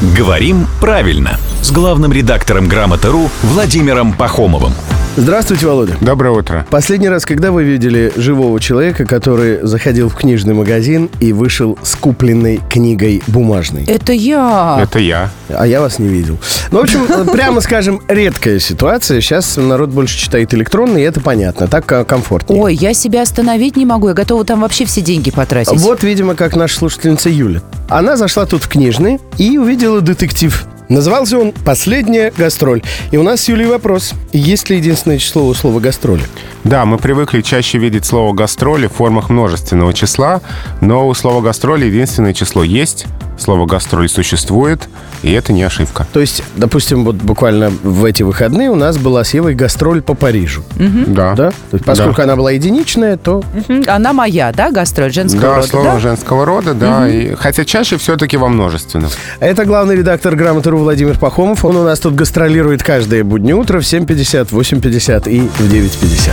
«Говорим правильно» с главным редактором «Грамоты.ру» Владимиром Пахомовым. Здравствуйте, Володя. Доброе утро. Последний раз, когда вы видели живого человека, который заходил в книжный магазин и вышел с купленной книгой бумажной? Это я. Это я. А я вас не видел. Ну, в общем, прямо скажем, редкая ситуация. Сейчас народ больше читает электронно, и это понятно. Так э, комфортнее. Ой, я себя остановить не могу. Я готова там вообще все деньги потратить. Вот, видимо, как наша слушательница Юля. Она зашла тут в книжный и увидела детектив. Назывался он «Последняя гастроль». И у нас с Юлей вопрос. Есть ли единственное число у слова «гастроли»? Да, мы привыкли чаще видеть слово «гастроли» в формах множественного числа, но у слова «гастроли» единственное число есть, слово «гастроль» существует, и это не ошибка. То есть, допустим, вот буквально в эти выходные у нас была с Евой гастроль по Парижу. Да. Да? То есть, поскольку Да. она была единичная, то... Мгм. Она моя, да, гастроль женского Да, рода, слово да? женского рода, да. И, хотя чаще все-таки во множественном. Это главный редактор «Грамоты.ру» Владимир Пахомов. Он у нас тут гастролирует каждое буднее утро в 7.50, в 8.50 и в 9.50.